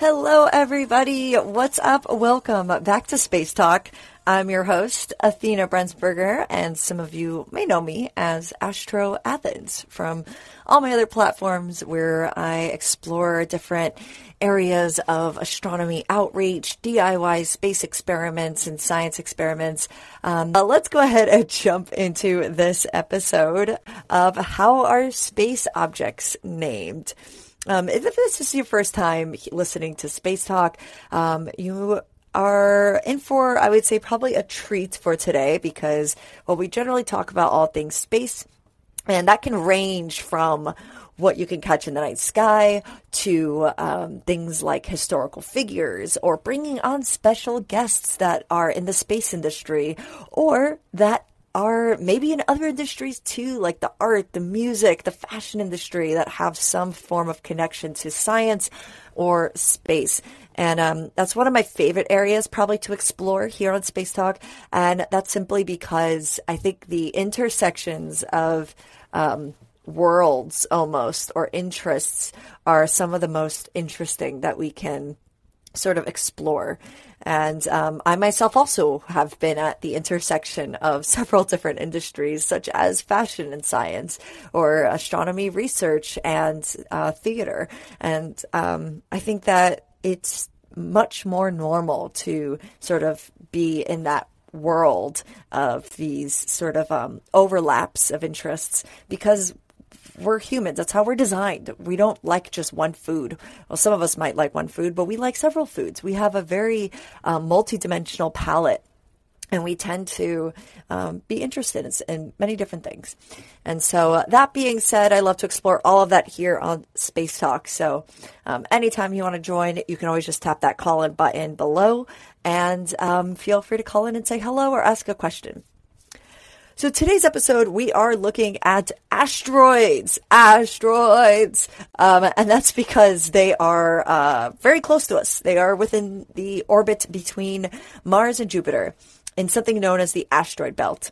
Hello, everybody. What's up? Welcome back to Space Talk. I'm your host, Athena Brensberger, and some of you may know me as Astro Athens from all my other platforms where I explore different areas of astronomy outreach, DIY space experiments, and science experiments. Um, but let's go ahead and jump into this episode of how are space objects named? Um, if this is your first time listening to Space Talk, um, you are in for, I would say, probably a treat for today because, well, we generally talk about all things space, and that can range from what you can catch in the night sky to um, things like historical figures or bringing on special guests that are in the space industry or that are maybe in other industries too, like the art, the music, the fashion industry that have some form of connection to science or space. And um, that's one of my favorite areas probably to explore here on Space Talk. And that's simply because I think the intersections of um, worlds almost or interests are some of the most interesting that we can sort of explore. And um, I myself also have been at the intersection of several different industries, such as fashion and science, or astronomy research and uh, theater. And um, I think that it's much more normal to sort of be in that world of these sort of um, overlaps of interests because we're humans. That's how we're designed. We don't like just one food. Well, some of us might like one food, but we like several foods. We have a very um, multidimensional palate and we tend to um, be interested in, in, many different things. And so, uh, that being said, I love to explore all of that here on Space Talk. So, um, anytime you want to join, you can always just tap that call in button below and um, feel free to call in and say hello or ask a question. So today's episode, we are looking at asteroids, asteroids, um, and that's because they are uh, very close to us. They are within the orbit between Mars and Jupiter in something known as the asteroid belt.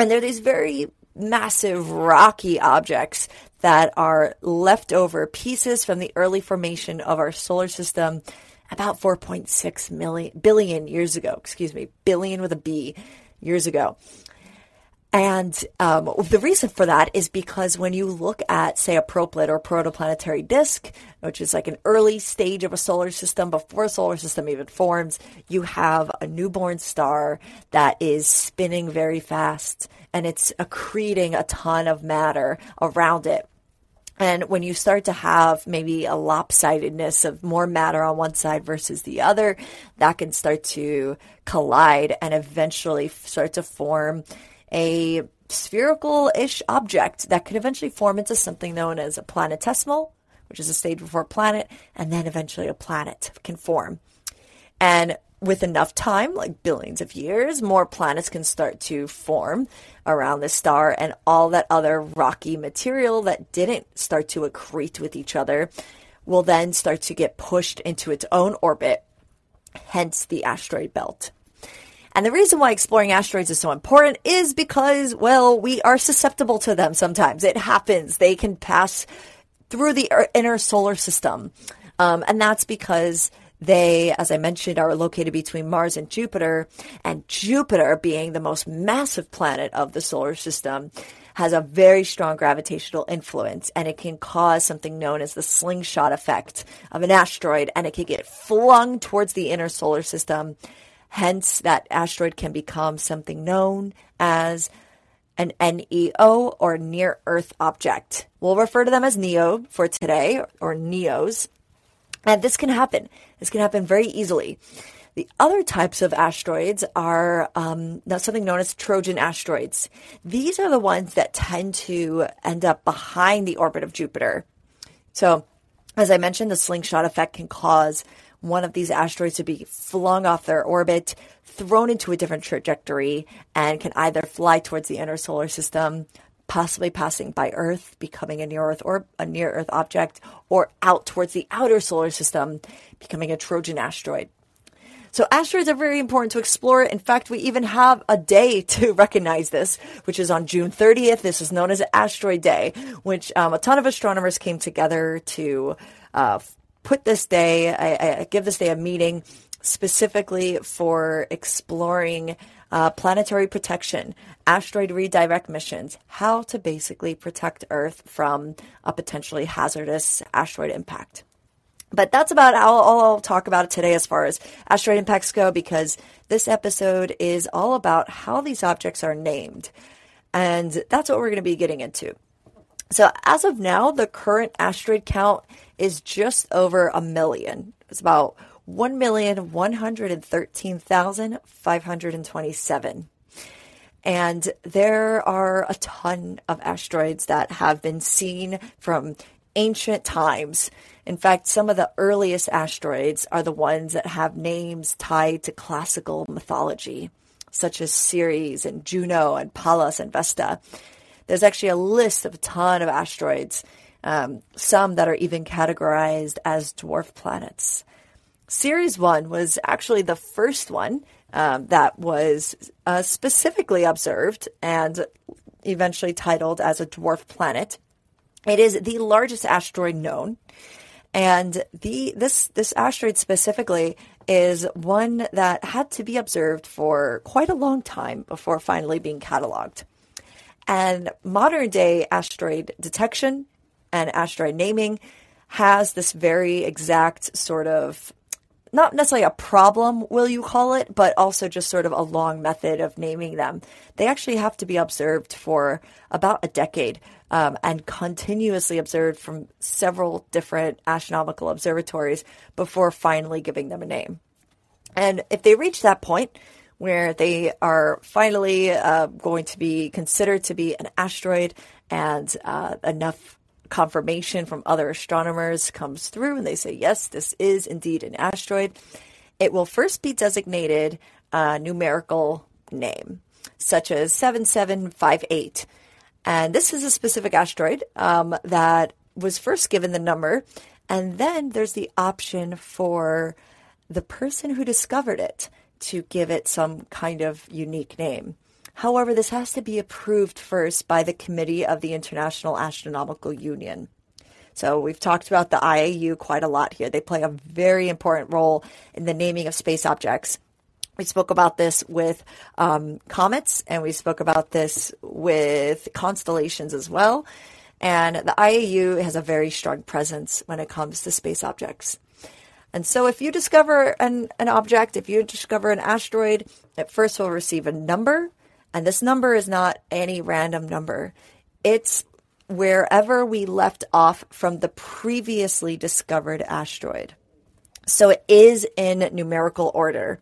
And they're these very massive rocky objects that are leftover pieces from the early formation of our solar system about 4.6 million billion years ago. Excuse me, billion with a B years ago. And um, the reason for that is because when you look at, say, a proplyd or protoplanetary disk, which is like an early stage of a solar system before a solar system even forms, you have a newborn star that is spinning very fast and it's accreting a ton of matter around it. And when you start to have maybe a lopsidedness of more matter on one side versus the other, that can start to collide and eventually start to form a spherical ish object that could eventually form into something known as a planetesimal, which is a stage before a planet, and then eventually a planet can form. And with enough time, like billions of years, more planets can start to form around the star, and all that other rocky material that didn't start to accrete with each other will then start to get pushed into its own orbit, hence the asteroid belt. And the reason why exploring asteroids is so important is because, well, we are susceptible to them sometimes. It happens. They can pass through the inner solar system. Um, and that's because they, as I mentioned, are located between Mars and Jupiter. And Jupiter, being the most massive planet of the solar system, has a very strong gravitational influence and it can cause something known as the slingshot effect of an asteroid and it can get flung towards the inner solar system Hence, that asteroid can become something known as an NEO or near Earth object. We'll refer to them as NEO for today or NEOs. And this can happen. This can happen very easily. The other types of asteroids are um, something known as Trojan asteroids. These are the ones that tend to end up behind the orbit of Jupiter. So, as I mentioned, the slingshot effect can cause one of these asteroids to be flung off their orbit, thrown into a different trajectory, and can either fly towards the inner solar system, possibly passing by Earth, becoming a near Earth or a near Earth object, or out towards the outer solar system, becoming a Trojan asteroid. So asteroids are very important to explore. In fact, we even have a day to recognize this, which is on June 30th. This is known as Asteroid Day, which um, a ton of astronomers came together to uh, put this day, I, I give this day a meeting specifically for exploring uh, planetary protection, asteroid redirect missions, how to basically protect Earth from a potentially hazardous asteroid impact. But that's about all, all I'll talk about today as far as asteroid impacts go, because this episode is all about how these objects are named. And that's what we're going to be getting into. So, as of now, the current asteroid count is just over a million. It's about 1,113,527. And there are a ton of asteroids that have been seen from ancient times. In fact, some of the earliest asteroids are the ones that have names tied to classical mythology, such as Ceres and Juno and Pallas and Vesta. There's actually a list of a ton of asteroids, um, some that are even categorized as dwarf planets. Ceres 1 was actually the first one um, that was uh, specifically observed and eventually titled as a dwarf planet. It is the largest asteroid known, and the this this asteroid specifically is one that had to be observed for quite a long time before finally being cataloged. And modern day asteroid detection and asteroid naming has this very exact sort of not necessarily a problem, will you call it, but also just sort of a long method of naming them. They actually have to be observed for about a decade um, and continuously observed from several different astronomical observatories before finally giving them a name. And if they reach that point where they are finally uh, going to be considered to be an asteroid and uh, enough confirmation from other astronomers comes through and they say, yes, this is indeed an asteroid, it will first be designated a numerical name, such as 7758. And this is a specific asteroid um, that was first given the number. And then there's the option for the person who discovered it to give it some kind of unique name. However, this has to be approved first by the Committee of the International Astronomical Union. So we've talked about the IAU quite a lot here. They play a very important role in the naming of space objects. We spoke about this with um, comets, and we spoke about this with constellations as well. And the IAU has a very strong presence when it comes to space objects. And so, if you discover an, an object, if you discover an asteroid, it first will receive a number and this number is not any random number. It's wherever we left off from the previously discovered asteroid. So it is in numerical order.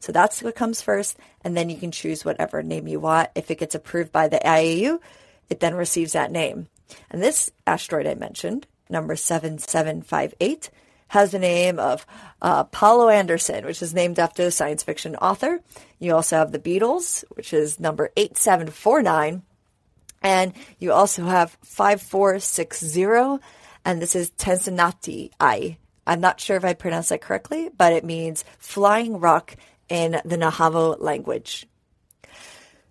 So that's what comes first, and then you can choose whatever name you want. If it gets approved by the IAU, it then receives that name. And this asteroid I mentioned, number 7758, has the name of uh, Paulo Anderson, which is named after the science fiction author. You also have the Beatles, which is number 8749. And you also have 5460, and this is Tensanati I. I'm not sure if I pronounced that correctly, but it means flying rock in the Navajo language.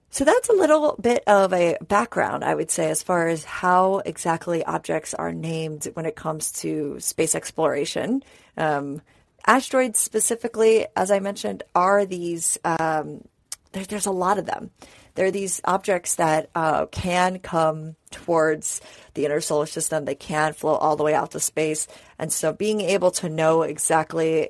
So that's a little bit of a background, I would say, as far as how exactly objects are named when it comes to space exploration. Um, asteroids, specifically, as I mentioned, are these, um, there, there's a lot of them. There are these objects that uh, can come towards the inner solar system, they can flow all the way out to space. And so being able to know exactly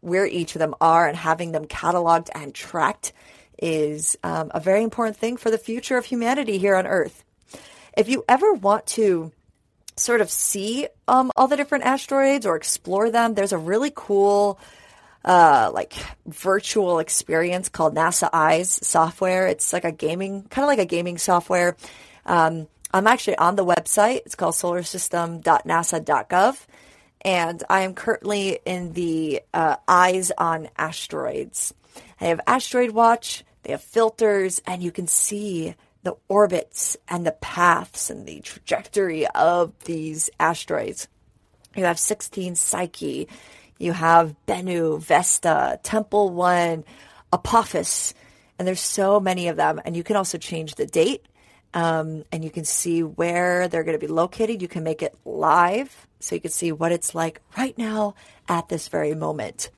where each of them are and having them cataloged and tracked is um, a very important thing for the future of humanity here on Earth. If you ever want to sort of see um, all the different asteroids or explore them, there's a really cool uh, like virtual experience called NASA Eyes software. It's like a gaming, kind of like a gaming software. Um, I'm actually on the website. It's called solarsystem.nasa.gov. And I am currently in the uh, Eyes on Asteroids. I have Asteroid Watch, they have filters, and you can see the orbits and the paths and the trajectory of these asteroids. You have 16 Psyche, you have Bennu, Vesta, Tempel 1, Apophis, and there's so many of them. And you can also change the date um, and you can see where they're going to be located. You can make it live so you can see what it's like right now at this very moment.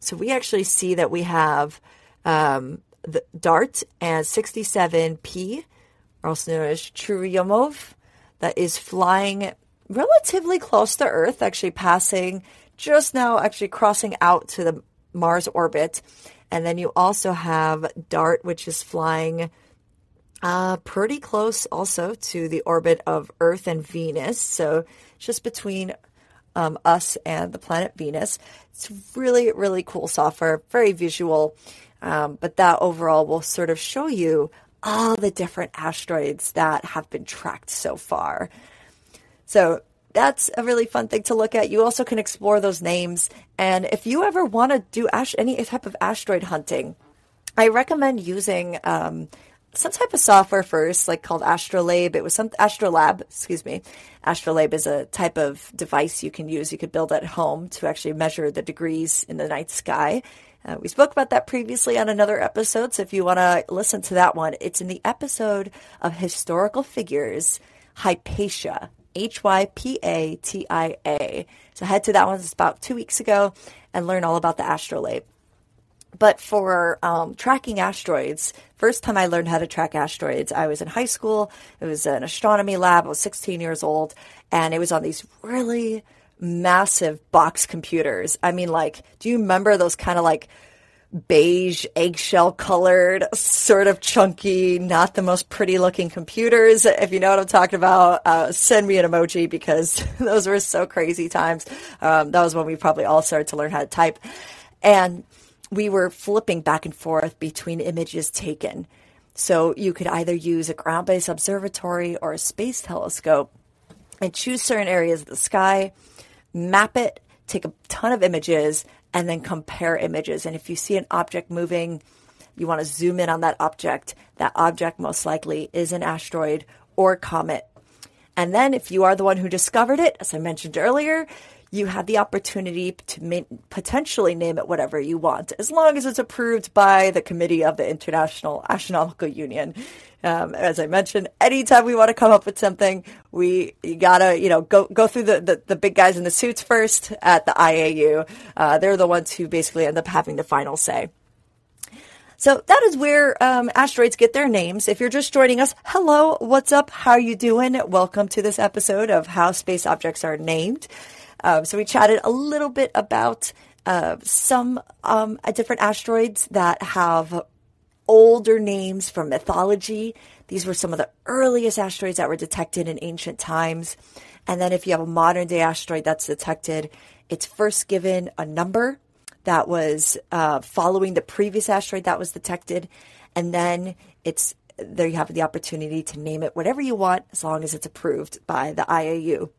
So we actually see that we have um, the DART and 67P, also known as Churyumov, that is flying relatively close to Earth, actually passing just now, actually crossing out to the Mars orbit. And then you also have DART, which is flying uh, pretty close also to the orbit of Earth and Venus. So just between um, us and the planet Venus. It's really, really cool software, very visual. Um, but that overall will sort of show you all the different asteroids that have been tracked so far. So that's a really fun thing to look at. You also can explore those names. And if you ever want to do any type of asteroid hunting, I recommend using um, some type of software first, like called Astrolabe. It was some Astrolab, excuse me. Astrolabe is a type of device you can use. You could build at home to actually measure the degrees in the night sky. Uh, we spoke about that previously on another episode, so if you want to listen to that one, it's in the episode of historical figures, Hypatia, H Y P A T I A. So head to that one. It's about two weeks ago and learn all about the astrolabe. But for um, tracking asteroids, first time I learned how to track asteroids, I was in high school. It was an astronomy lab. I was 16 years old, and it was on these really massive box computers. I mean, like, do you remember those kind of like beige, eggshell colored, sort of chunky, not the most pretty looking computers. If you know what I'm talking about, uh, send me an emoji because those were so crazy times. Um, that was when we probably all started to learn how to type. And we were flipping back and forth between images taken. So you could either use a ground based observatory or a space telescope and choose certain areas of the sky, map it, take a ton of images, and then compare images. And if you see an object moving, you want to zoom in on that object. That object most likely is an asteroid or comet. And then if you are the one who discovered it, as I mentioned earlier, you have the opportunity to ma- potentially name it whatever you want, as long as it's approved by the committee of the International Astronomical Union. Um, as I mentioned, anytime we want to come up with something, we you gotta you know go go through the, the, the big guys in the suits first at the IAU. Uh, they're the ones who basically end up having the final say. So that is where um, asteroids get their names. If you're just joining us, hello, what's up? How are you doing? Welcome to this episode of How Space Objects Are Named. Um, so we chatted a little bit about uh, some um, uh, different asteroids that have older names from mythology. These were some of the earliest asteroids that were detected in ancient times. And then if you have a modern day asteroid that's detected, it's first given a number that was uh, following the previous asteroid that was detected. And then it's there you have the opportunity to name it whatever you want as long as it's approved by the IAU.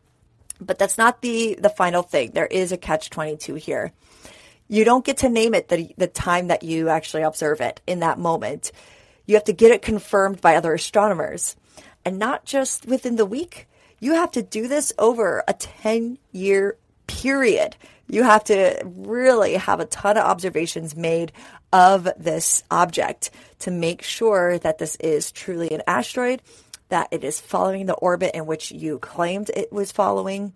But that's not the, the final thing. There is a catch 22 here. You don't get to name it the, the time that you actually observe it in that moment. You have to get it confirmed by other astronomers. And not just within the week. You have to do this over a 10 year period. You have to really have a ton of observations made of this object to make sure that this is truly an asteroid that it is following the orbit in which you claimed it was following.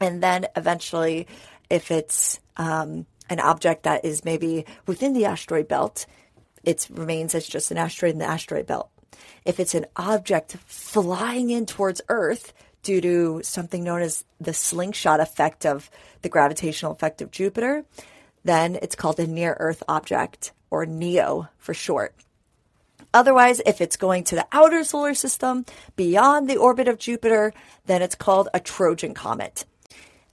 And then eventually, if it's um, an object that is maybe within the asteroid belt, it remains as just an asteroid in the asteroid belt. If it's an object flying in towards Earth due to something known as the slingshot effect of the gravitational effect of Jupiter, then it's called a near Earth object, or NEO for short. Otherwise, if it's going to the outer solar system beyond the orbit of Jupiter, then it's called a Trojan comet.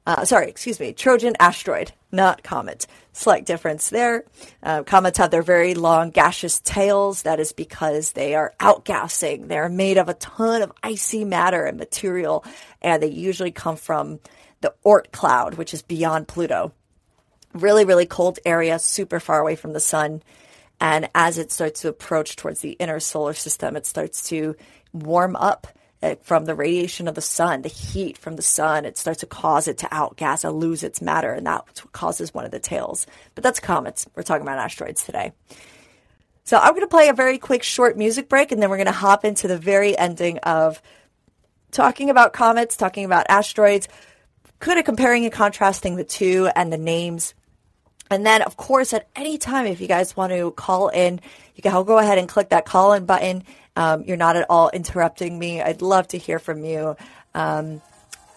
Uh, sorry, excuse me, Trojan asteroid, not comet. Slight difference there. Uh, comets have their very long gaseous tails. That is because they are outgassing. They're made of a ton of icy matter and material, and they usually come from the Oort cloud, which is beyond Pluto. Really, really cold area, super far away from the sun. And as it starts to approach towards the inner solar system, it starts to warm up uh, from the radiation of the sun, the heat from the sun. It starts to cause it to outgas and lose its matter, and that's what causes one of the tails. But that's comets. We're talking about asteroids today. So I'm going to play a very quick short music break, and then we're going to hop into the very ending of talking about comets, talking about asteroids. kind of comparing and contrasting the two and the names. And then, of course, at any time, if you guys want to call in, you can go ahead and click that call in button. Um, you're not at all interrupting me. I'd love to hear from you. Um,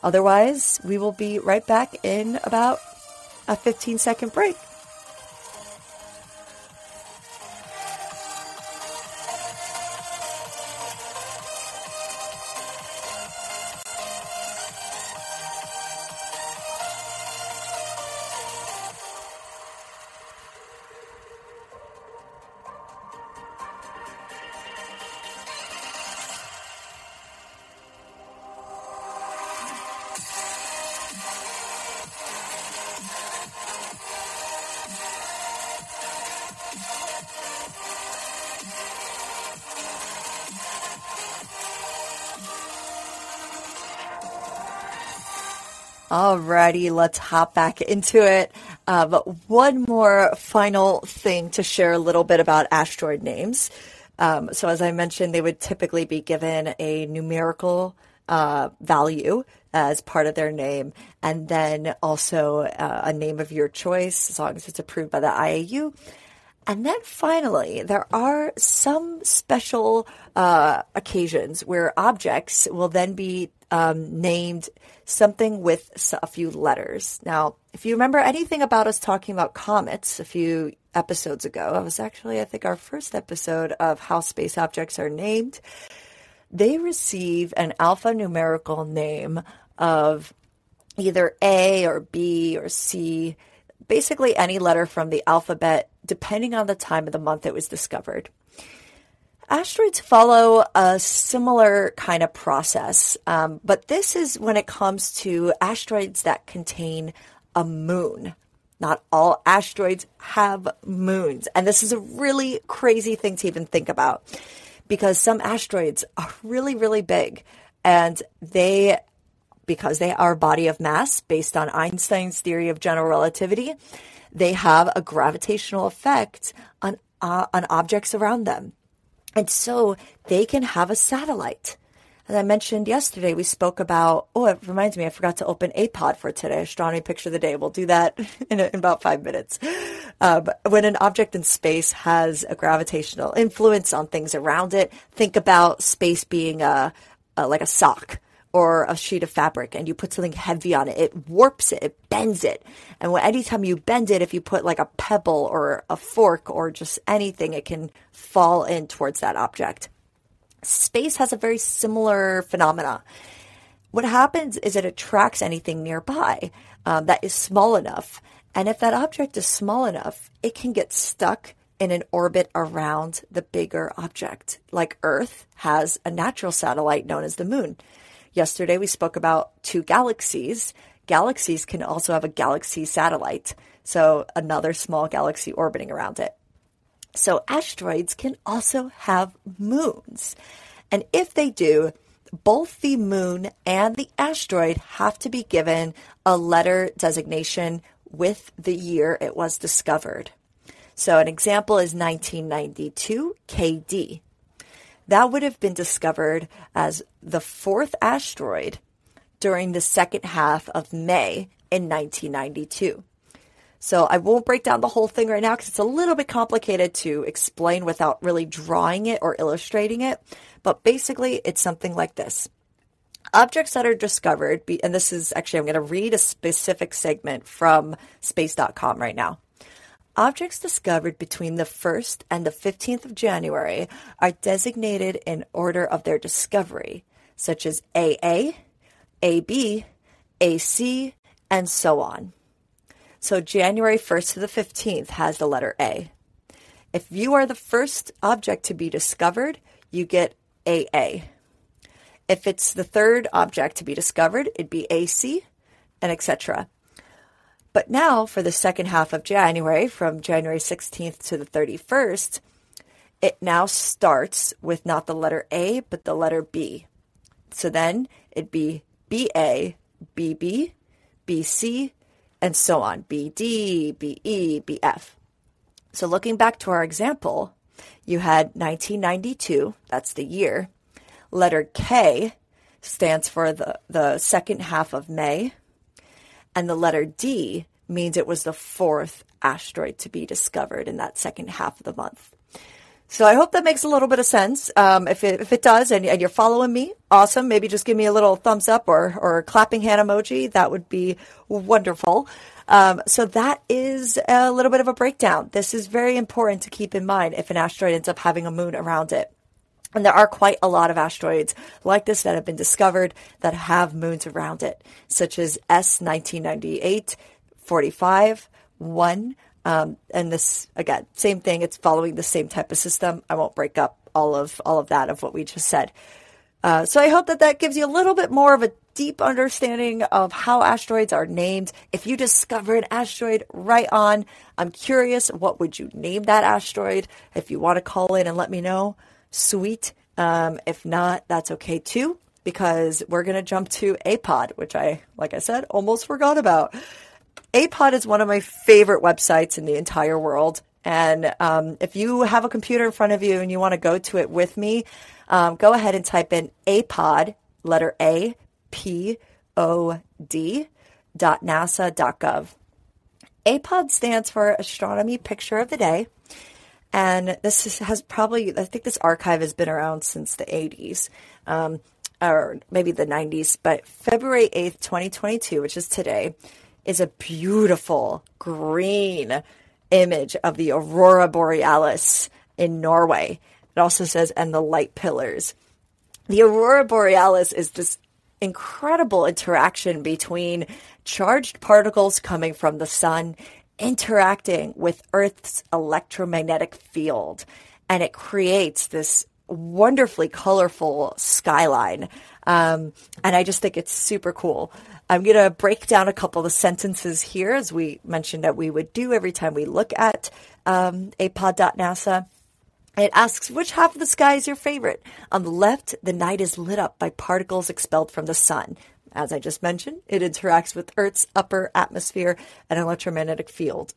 otherwise, we will be right back in about a 15 second break. Let's hop back into it. Uh, one more final thing to share a little bit about asteroid names. Um, so, as I mentioned, they would typically be given a numerical uh, value as part of their name, and then also uh, a name of your choice, as long as it's approved by the IAU. And then finally, there are some special uh, occasions where objects will then be um, named something with a few letters. Now, if you remember anything about us talking about comets a few episodes ago, it was actually, I think, our first episode of how space objects are named. They receive an alphanumerical name of either A or B or C, basically any letter from the alphabet, depending on the time of the month it was discovered. Asteroids follow a similar kind of process, um, but this is when it comes to asteroids that contain a moon. Not all asteroids have moons. And this is a really crazy thing to even think about because some asteroids are really, really big and they, because they are a body of mass based on Einstein's theory of general relativity, they have a gravitational effect on, uh, on objects around them. And so they can have a satellite. As I mentioned yesterday, we spoke about, oh, it reminds me, I forgot to open APOD for today, astronomy picture of the day. We'll do that in, in about five minutes. Um, when an object in space has a gravitational influence on things around it, think about space being a, a like a sock or a sheet of fabric and you put something heavy on it, it warps it, it bends it. And when, anytime you bend it, if you put like a pebble or a fork or just anything, it can fall in towards that object. Space has a very similar phenomena. What happens is it attracts anything nearby um, that is small enough. And if that object is small enough, it can get stuck in an orbit around the bigger object. Like Earth has a natural satellite known as the moon. Yesterday we spoke about two galaxies. Galaxies can also have a galaxy satellite, so another small galaxy orbiting around it. So asteroids can also have moons. And if they do, both the moon and the asteroid have to be given a letter designation with the year it was discovered. So an example is 1992 KD that would have been discovered as the fourth asteroid during the second half of May in 1992. So I won't break down the whole thing right now because it's a little bit complicated to explain without really drawing it or illustrating it. But basically, it's something like this. Objects that are discovered, and this is actually, I'm going to read a specific segment from space.com right now. Objects discovered between the 1st and the 15th of January are designated in order of their discovery, such as AA, AB, AC, and so on. So January 1st to the 15th has the letter A. If you are the first object to be discovered, you get AA. If it's the third object to be discovered, it'd be AC, and etc. But now, for the second half of January, from January 16th to the 31st, it now starts with not the letter A, but the letter B. So then it'd be BA, BB, BC, and so on BD, BE, BF. So looking back to our example, you had 1992, that's the year. Letter K stands for the, the second half of May. And the letter D means it was the fourth asteroid to be discovered in that second half of the month. So I hope that makes a little bit of sense. Um, if, it, if it does and, and, you're following me, awesome. Maybe just give me a little thumbs up or, or a clapping hand emoji. That would be wonderful. Um, so that is a little bit of a breakdown. This is very important to keep in mind if an asteroid ends up having a moon around it. And there are quite a lot of asteroids like this that have been discovered that have moons around it, such as S 1998, 45, 1, um, and this again, same thing. It's following the same type of system. I won't break up all of all of that of what we just said. Uh, so I hope that that gives you a little bit more of a deep understanding of how asteroids are named. If you discover an asteroid right on, I'm curious, what would you name that asteroid? If you want to call in and let me know, sweet. Um, if not, that's okay too, because we're going to jump to APOD, which I, like I said, almost forgot about. APOD is one of my favorite websites in the entire world. And um, if you have a computer in front of you and you want to go to it with me, um, go ahead and type in APOD, letter A, P O D, dot NASA dot gov. APOD stands for Astronomy Picture of the Day. And this has probably, I think this archive has been around since the 80s, um, or maybe the 90s, but February 8th, 2022, which is today, is a beautiful green image of the aurora borealis in Norway. It also says, and the light pillars. The aurora borealis is this incredible interaction between charged particles coming from the sun interacting with Earth's electromagnetic field. And it creates this wonderfully colorful skyline. Um, and I just think it's super cool. I'm going to break down a couple of sentences here, as we mentioned that we would do every time we look at um, apod.nasa. It asks, which half of the sky is your favorite? On the left, the night is lit up by particles expelled from the sun. As I just mentioned, it interacts with Earth's upper atmosphere and electromagnetic field.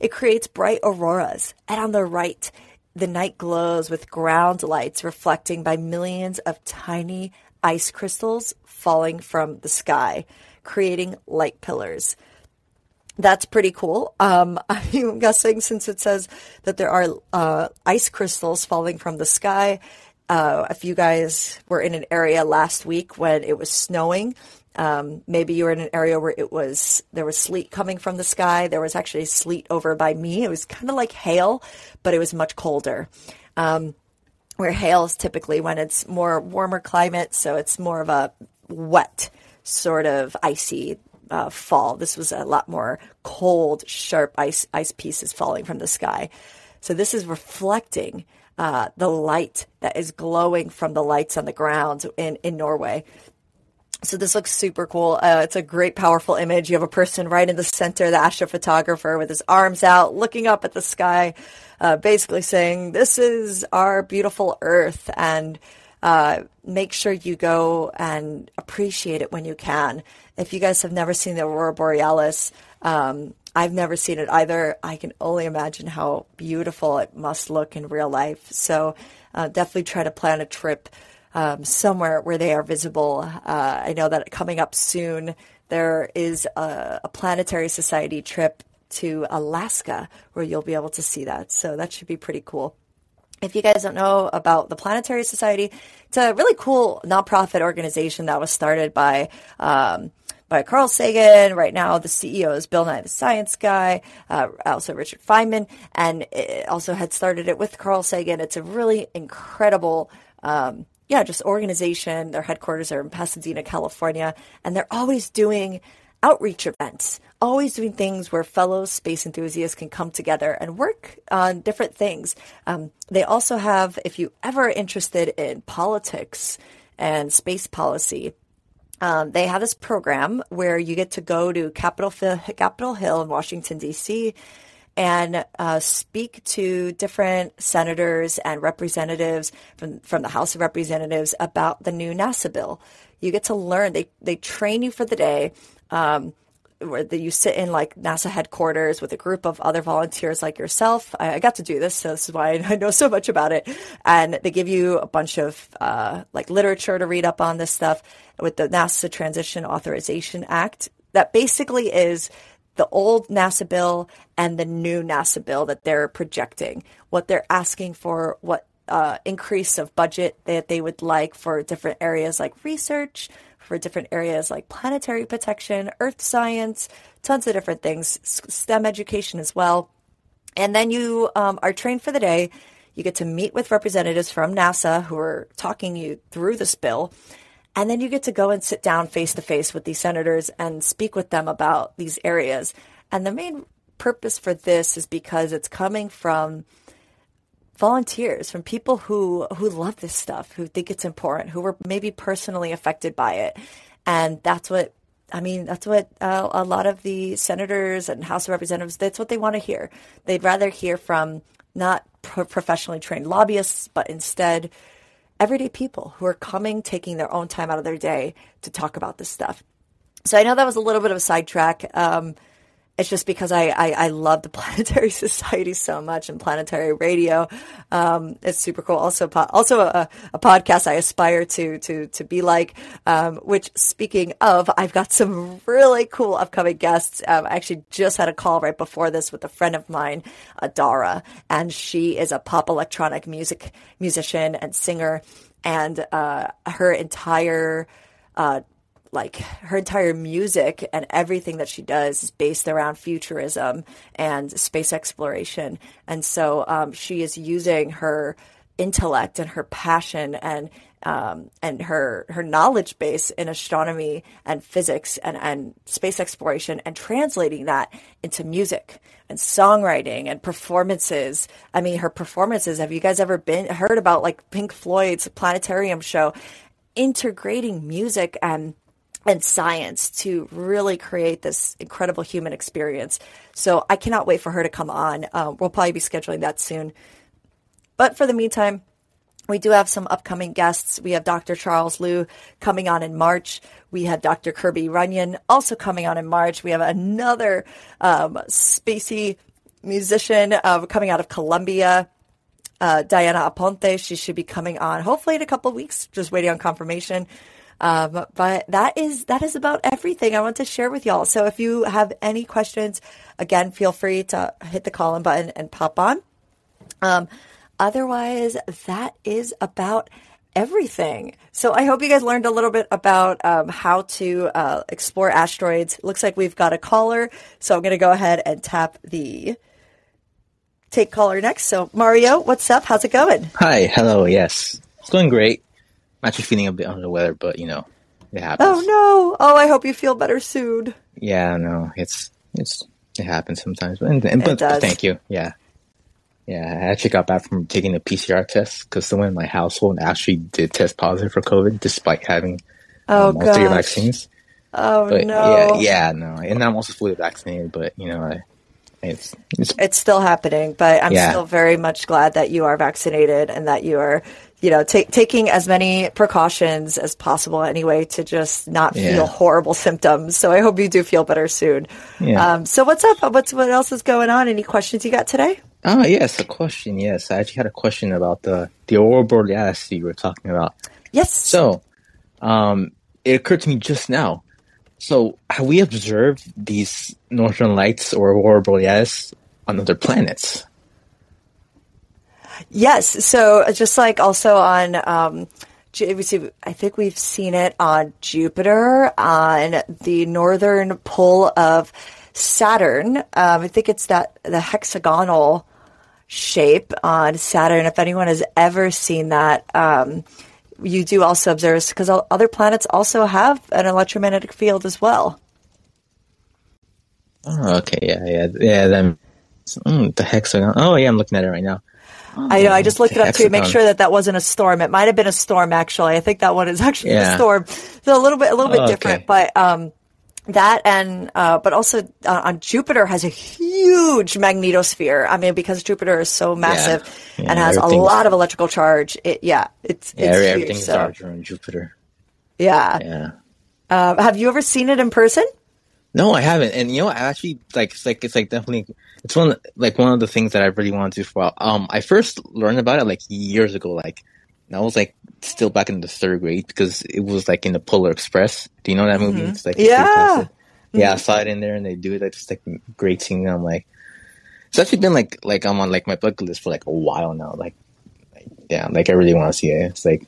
It creates bright auroras. And on the right, the night glows with ground lights reflecting by millions of tiny ice crystals falling from the sky creating light pillars. That's pretty cool. Um, I'm guessing since it says that there are uh, ice crystals falling from the sky. Uh, if you guys were in an area last week when it was snowing, um, maybe you were in an area where it was there was sleet coming from the sky. There was actually sleet over by me. It was kind of like hail, but it was much colder. Um, where hail is typically when it's more warmer climate, so it's more of a wet sort of icy uh, fall. This was a lot more cold, sharp ice ice pieces falling from the sky. So this is reflecting uh, the light that is glowing from the lights on the ground in in Norway. So this looks super cool. Uh, it's a great, powerful image. You have a person right in the center, the astrophotographer, with his arms out, looking up at the sky, uh, basically saying, "This is our beautiful Earth," and uh, make sure you go and appreciate it when you can. If you guys have never seen the aurora borealis, um, I've never seen it either. I can only imagine how beautiful it must look in real life. So uh, definitely try to plan a trip um, somewhere where they are visible. Uh, I know that coming up soon, there is a, a planetary society trip to Alaska where you'll be able to see that. So that should be pretty cool. If you guys don't know about the Planetary Society, it's a really cool nonprofit organization that was started by um, by Carl Sagan. Right now, the CEO is Bill Nye the Science Guy, uh, also Richard Feynman, and also had started it with Carl Sagan. It's a really incredible. Um, yeah, just organization. Their headquarters are in Pasadena, California, and they're always doing outreach events, always doing things where fellow space enthusiasts can come together and work on different things. Um, they also have, if you ever interested in politics and space policy, um, they have this program where you get to go to Capitol, Capitol Hill in Washington, D.C., and uh, speak to different senators and representatives from, from the House of Representatives about the new NASA bill. You get to learn. They, they train you for the day um, where the, you sit in like NASA headquarters with a group of other volunteers like yourself. I, I, got to do this, so this is why I know so much about it. And they give you a bunch of uh, like literature to read up on this stuff with the NASA Transition Authorization Act. that basically is the old NASA bill and the new NASA bill that they're projecting, what they're asking for, what uh, increase of budget that they would like for different areas like research, for different areas like planetary protection, earth science, tons of different things, STEM education as well. And then you um, are trained for the day. You get to meet with representatives from NASA who are talking you through this bill. And then you get to go and sit down face to face with these senators and speak with them about these areas. And the main purpose for this is because it's coming from volunteers, from people who who love this stuff, who think it's important, who were maybe personally affected by it. And that's what I mean, that's what uh, a lot of the senators and House of Representatives, that's what they want to hear. They'd rather hear from not pro- professionally trained lobbyists, but instead everyday people who are coming, taking their own time out of their day to talk about this stuff. So I know that was a little bit of a sidetrack. Um, it's just because I, I, I, love the Planetary Society so much and Planetary Radio. Um, it's super cool. Also, also a, a, podcast I aspire to to to be like. Um, which, speaking of, I've got some really cool upcoming guests. Um, I actually just had a call right before this with a friend of mine, Adara, and she is a pop electronic music musician and singer, and uh, her entire uh, like her entire music and everything that she does is based around futurism and space exploration. And so um, she is using her intellect and her passion and um, and her her knowledge base in astronomy and physics and, and space exploration and translating that into music and songwriting and performances. I mean, her performances. Have you guys ever been heard about like Pink Floyd's Planetarium show? Integrating music and and science to really create this incredible human experience. So I cannot wait for her to come on. Uh, we'll probably be scheduling that soon. But for the meantime, we do have some upcoming guests. We have Dr. Charles Liu coming on in March. We have Dr. Kirby Runyon also coming on in March. We have another um, spacey musician uh, coming out of Colombia. Uh, Diana Aponte, she should be coming on hopefully in a couple weeks. Just waiting on confirmation. Um, but that is that is about everything I want to share with y'all. So if you have any questions, again, feel free to hit the call in button and pop on. Um, otherwise, that is about everything. So I hope you guys learned a little bit about um, how to uh, explore asteroids. Looks like we've got a caller, so I'm going to go ahead and tap the take caller next. So Mario, what's up? How's it going? Hi, hello. Yes, it's going great. I'm actually feeling a bit under the weather, but you know, it happens. Oh no! Oh, I hope you feel better soon. Yeah, no, it's it's it happens sometimes, but, and, but, but thank you. Yeah, yeah. I actually got back from taking a PCR test because someone in my household actually did test positive for COVID despite having oh, um, all three vaccines. Oh but, no! Yeah, yeah, no, and I'm also fully vaccinated, but you know, I, it's, it's, it's still happening. But I'm yeah. still very much glad that you are vaccinated and that you are you know, t- taking as many precautions as possible anyway to just not yeah. feel horrible symptoms. So I hope you do feel better soon. Yeah. Um, so what's up? What's what else is going on? Any questions you got today? Oh yes, a question. Yes, I actually had a question about the the aurora borealis you were talking about. Yes. So, um, it occurred to me just now. So, have we observed these northern lights or aurora borealis on other planets? Yes. So just like also on, um, I think we've seen it on Jupiter, on the northern pole of Saturn. Um, I think it's that the hexagonal shape on Saturn. If anyone has ever seen that, um, you do also observe because other planets also have an electromagnetic field as well. Oh, okay, yeah, yeah, yeah. Then mm, the hexagon. Oh, yeah, I'm looking at it right now. I know. I just looked it up to make sure that that wasn't a storm. It might have been a storm, actually. I think that one is actually yeah. a storm. So a little bit, a little bit oh, different, okay. but um, that and uh, but also uh, on Jupiter has a huge magnetosphere. I mean, because Jupiter is so massive yeah. Yeah, and has a lot of electrical charge. It, yeah, it's yeah, it's everything's huge, so. larger on Jupiter. Yeah. Yeah. Uh, have you ever seen it in person? No, I haven't. And you know, I actually like it's like it's like definitely it's one like one of the things that I really want to do for a while. Um, I first learned about it like years ago. Like I was like still back in the third grade because it was like in the Polar Express. Do you know that movie? Mm-hmm. It's like yeah. yeah, I saw it in there and they do it. Like, it's like great seeing. I'm like, it's actually been like like I'm on like my bucket list for like a while now. Like, like yeah, like I really want to see it. It's like,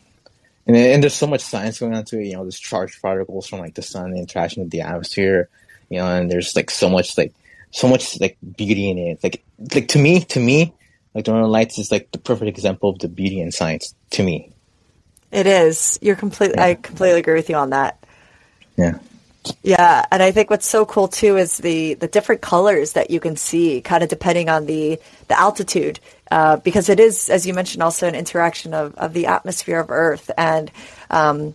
and, and there's so much science going on to it. You know, there's charged particles from like the sun the interaction with the atmosphere. You know, and there's like so much like so much like beauty in it. Like like to me, to me, like the Northern Lights is like the perfect example of the beauty in science to me. It is. You're completely. Yeah. I completely agree with you on that. Yeah. Yeah, and I think what's so cool too is the the different colors that you can see, kind of depending on the the altitude, uh, because it is, as you mentioned, also an interaction of of the atmosphere of Earth. And um,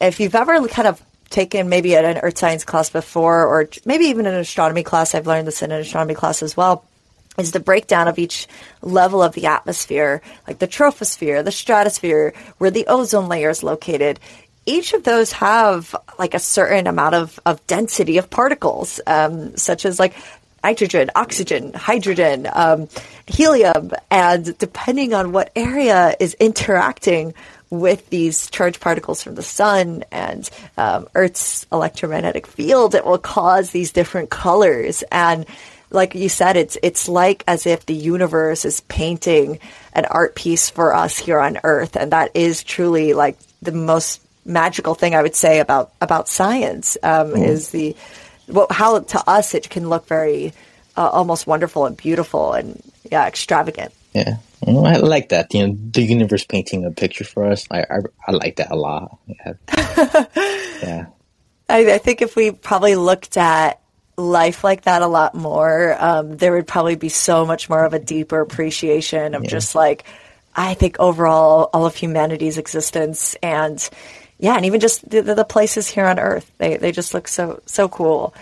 if you've ever kind of taken maybe at an earth science class before, or maybe even an astronomy class, I've learned this in an astronomy class as well is the breakdown of each level of the atmosphere, like the troposphere, the stratosphere, where the ozone layer is located. Each of those have like a certain amount of, of density of particles, um, such as like nitrogen, oxygen, hydrogen, um, helium, and depending on what area is interacting with these charged particles from the sun and um, Earth's electromagnetic field, it will cause these different colors. And like you said, it's it's like as if the universe is painting an art piece for us here on Earth, and that is truly like the most magical thing I would say about about science um, mm. is the well, how to us it can look very uh, almost wonderful and beautiful and yeah extravagant. Yeah, well, I like that. You know, the universe painting a picture for us. I I, I like that a lot. Yeah, yeah. I, I, think if we probably looked at life like that a lot more, um, there would probably be so much more of a deeper appreciation of yeah. just like I think overall all of humanity's existence and yeah, and even just the, the, places here on Earth, they they just look so so cool.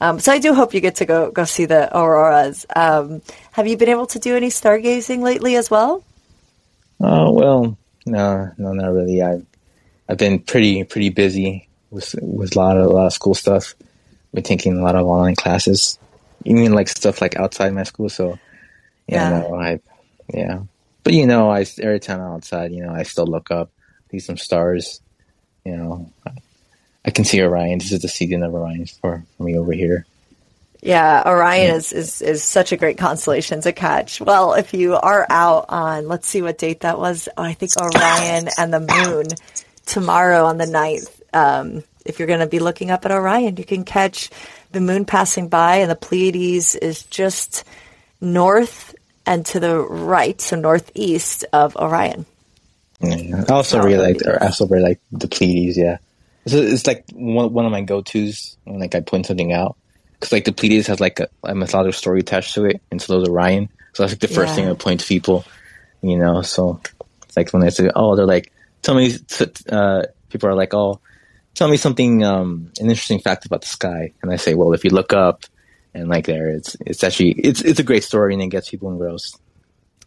Um, so I do hope you get to go go see the auroras. Um, have you been able to do any stargazing lately as well? Oh well, no, no, not really. I've I've been pretty pretty busy with with a lot of a lot of school stuff. Been taking a lot of online classes, even like stuff like outside my school. So yeah, yeah. No, I yeah, but you know, I every time I'm outside, you know, I still look up, see some stars you know, I can see Orion. This is the season of Orion for, for me over here. Yeah, Orion yeah. is, is is such a great constellation to catch. Well, if you are out on, let's see what date that was. Oh, I think Orion and the Moon tomorrow on the 9th. Um, if you're going to be looking up at Orion, you can catch the Moon passing by, and the Pleiades is just north and to the right, so northeast of Orion. Yeah, I also really like, I also really like the Pleiades. Yeah, it's, it's like one one of my go tos when like I point something out because like the Pleiades has like a, a mythological story attached to it, and so does Orion. So that's like the first yeah. thing I point to people, you know. So it's like when they say, "Oh, they're like, tell me," uh, people are like, "Oh, tell me something, um, an interesting fact about the sky," and I say, "Well, if you look up." And like there, it's it's actually it's it's a great story and it gets people engrossed.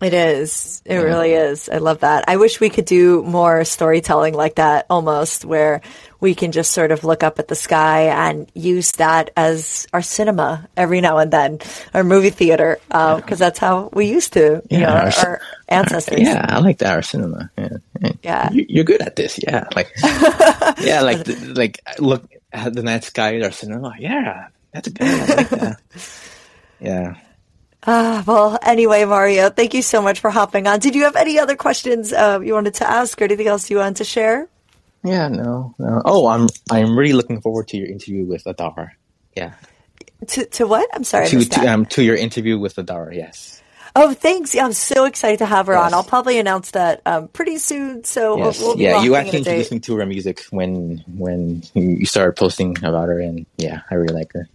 It is. It really is. I love that. I wish we could do more storytelling like that almost where we can just sort of look up at the sky and use that as our cinema every now and then, our movie theater, because um, yeah. that's how we used to, you know, our, our ancestors. Yeah, I like that, our cinema. Yeah. yeah. You're good at this. Yeah. Like, yeah, like, the, like, look at the night sky, our cinema. Yeah, that's good. I like that. Yeah. Uh, well, anyway, Mario, thank you so much for hopping on. Did you have any other questions uh, you wanted to ask or anything else you wanted to share? Yeah, no, no. Oh, I'm I'm really looking forward to your interview with Adara. Yeah. To to what? I'm sorry. To to, um, to your interview with Adara. Yes. Oh, thanks. Yeah, I'm so excited to have her yes. on. I'll probably announce that um, pretty soon. So yes. we'll, we'll yeah, you actually introduced me to her music when when you started posting about her, and yeah, I really like her.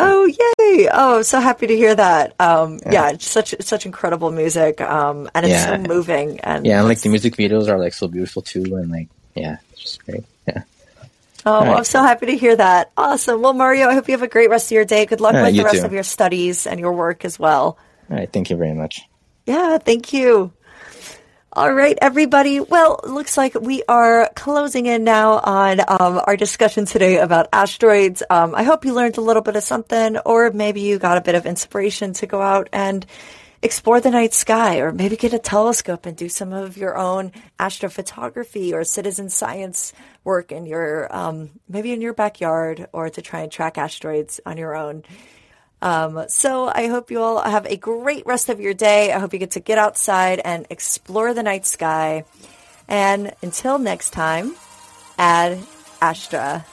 Oh yay! Oh, so happy to hear that. Um, yeah. yeah, such such incredible music, um, and it's yeah. so moving. And yeah, and like the music videos are like so beautiful too, and like yeah, it's just great. Yeah. Oh, well, I'm so happy to hear that. Awesome. Well, Mario, I hope you have a great rest of your day. Good luck right, with the rest too. of your studies and your work as well. All right. Thank you very much. Yeah. Thank you. All right, everybody. Well, looks like we are closing in now on um, our discussion today about asteroids. Um, I hope you learned a little bit of something, or maybe you got a bit of inspiration to go out and explore the night sky or maybe get a telescope and do some of your own astrophotography or citizen science work in your um, maybe in your backyard or to try and track asteroids on your own. Um, so I hope you all have a great rest of your day. I hope you get to get outside and explore the night sky. And until next time, ad astra.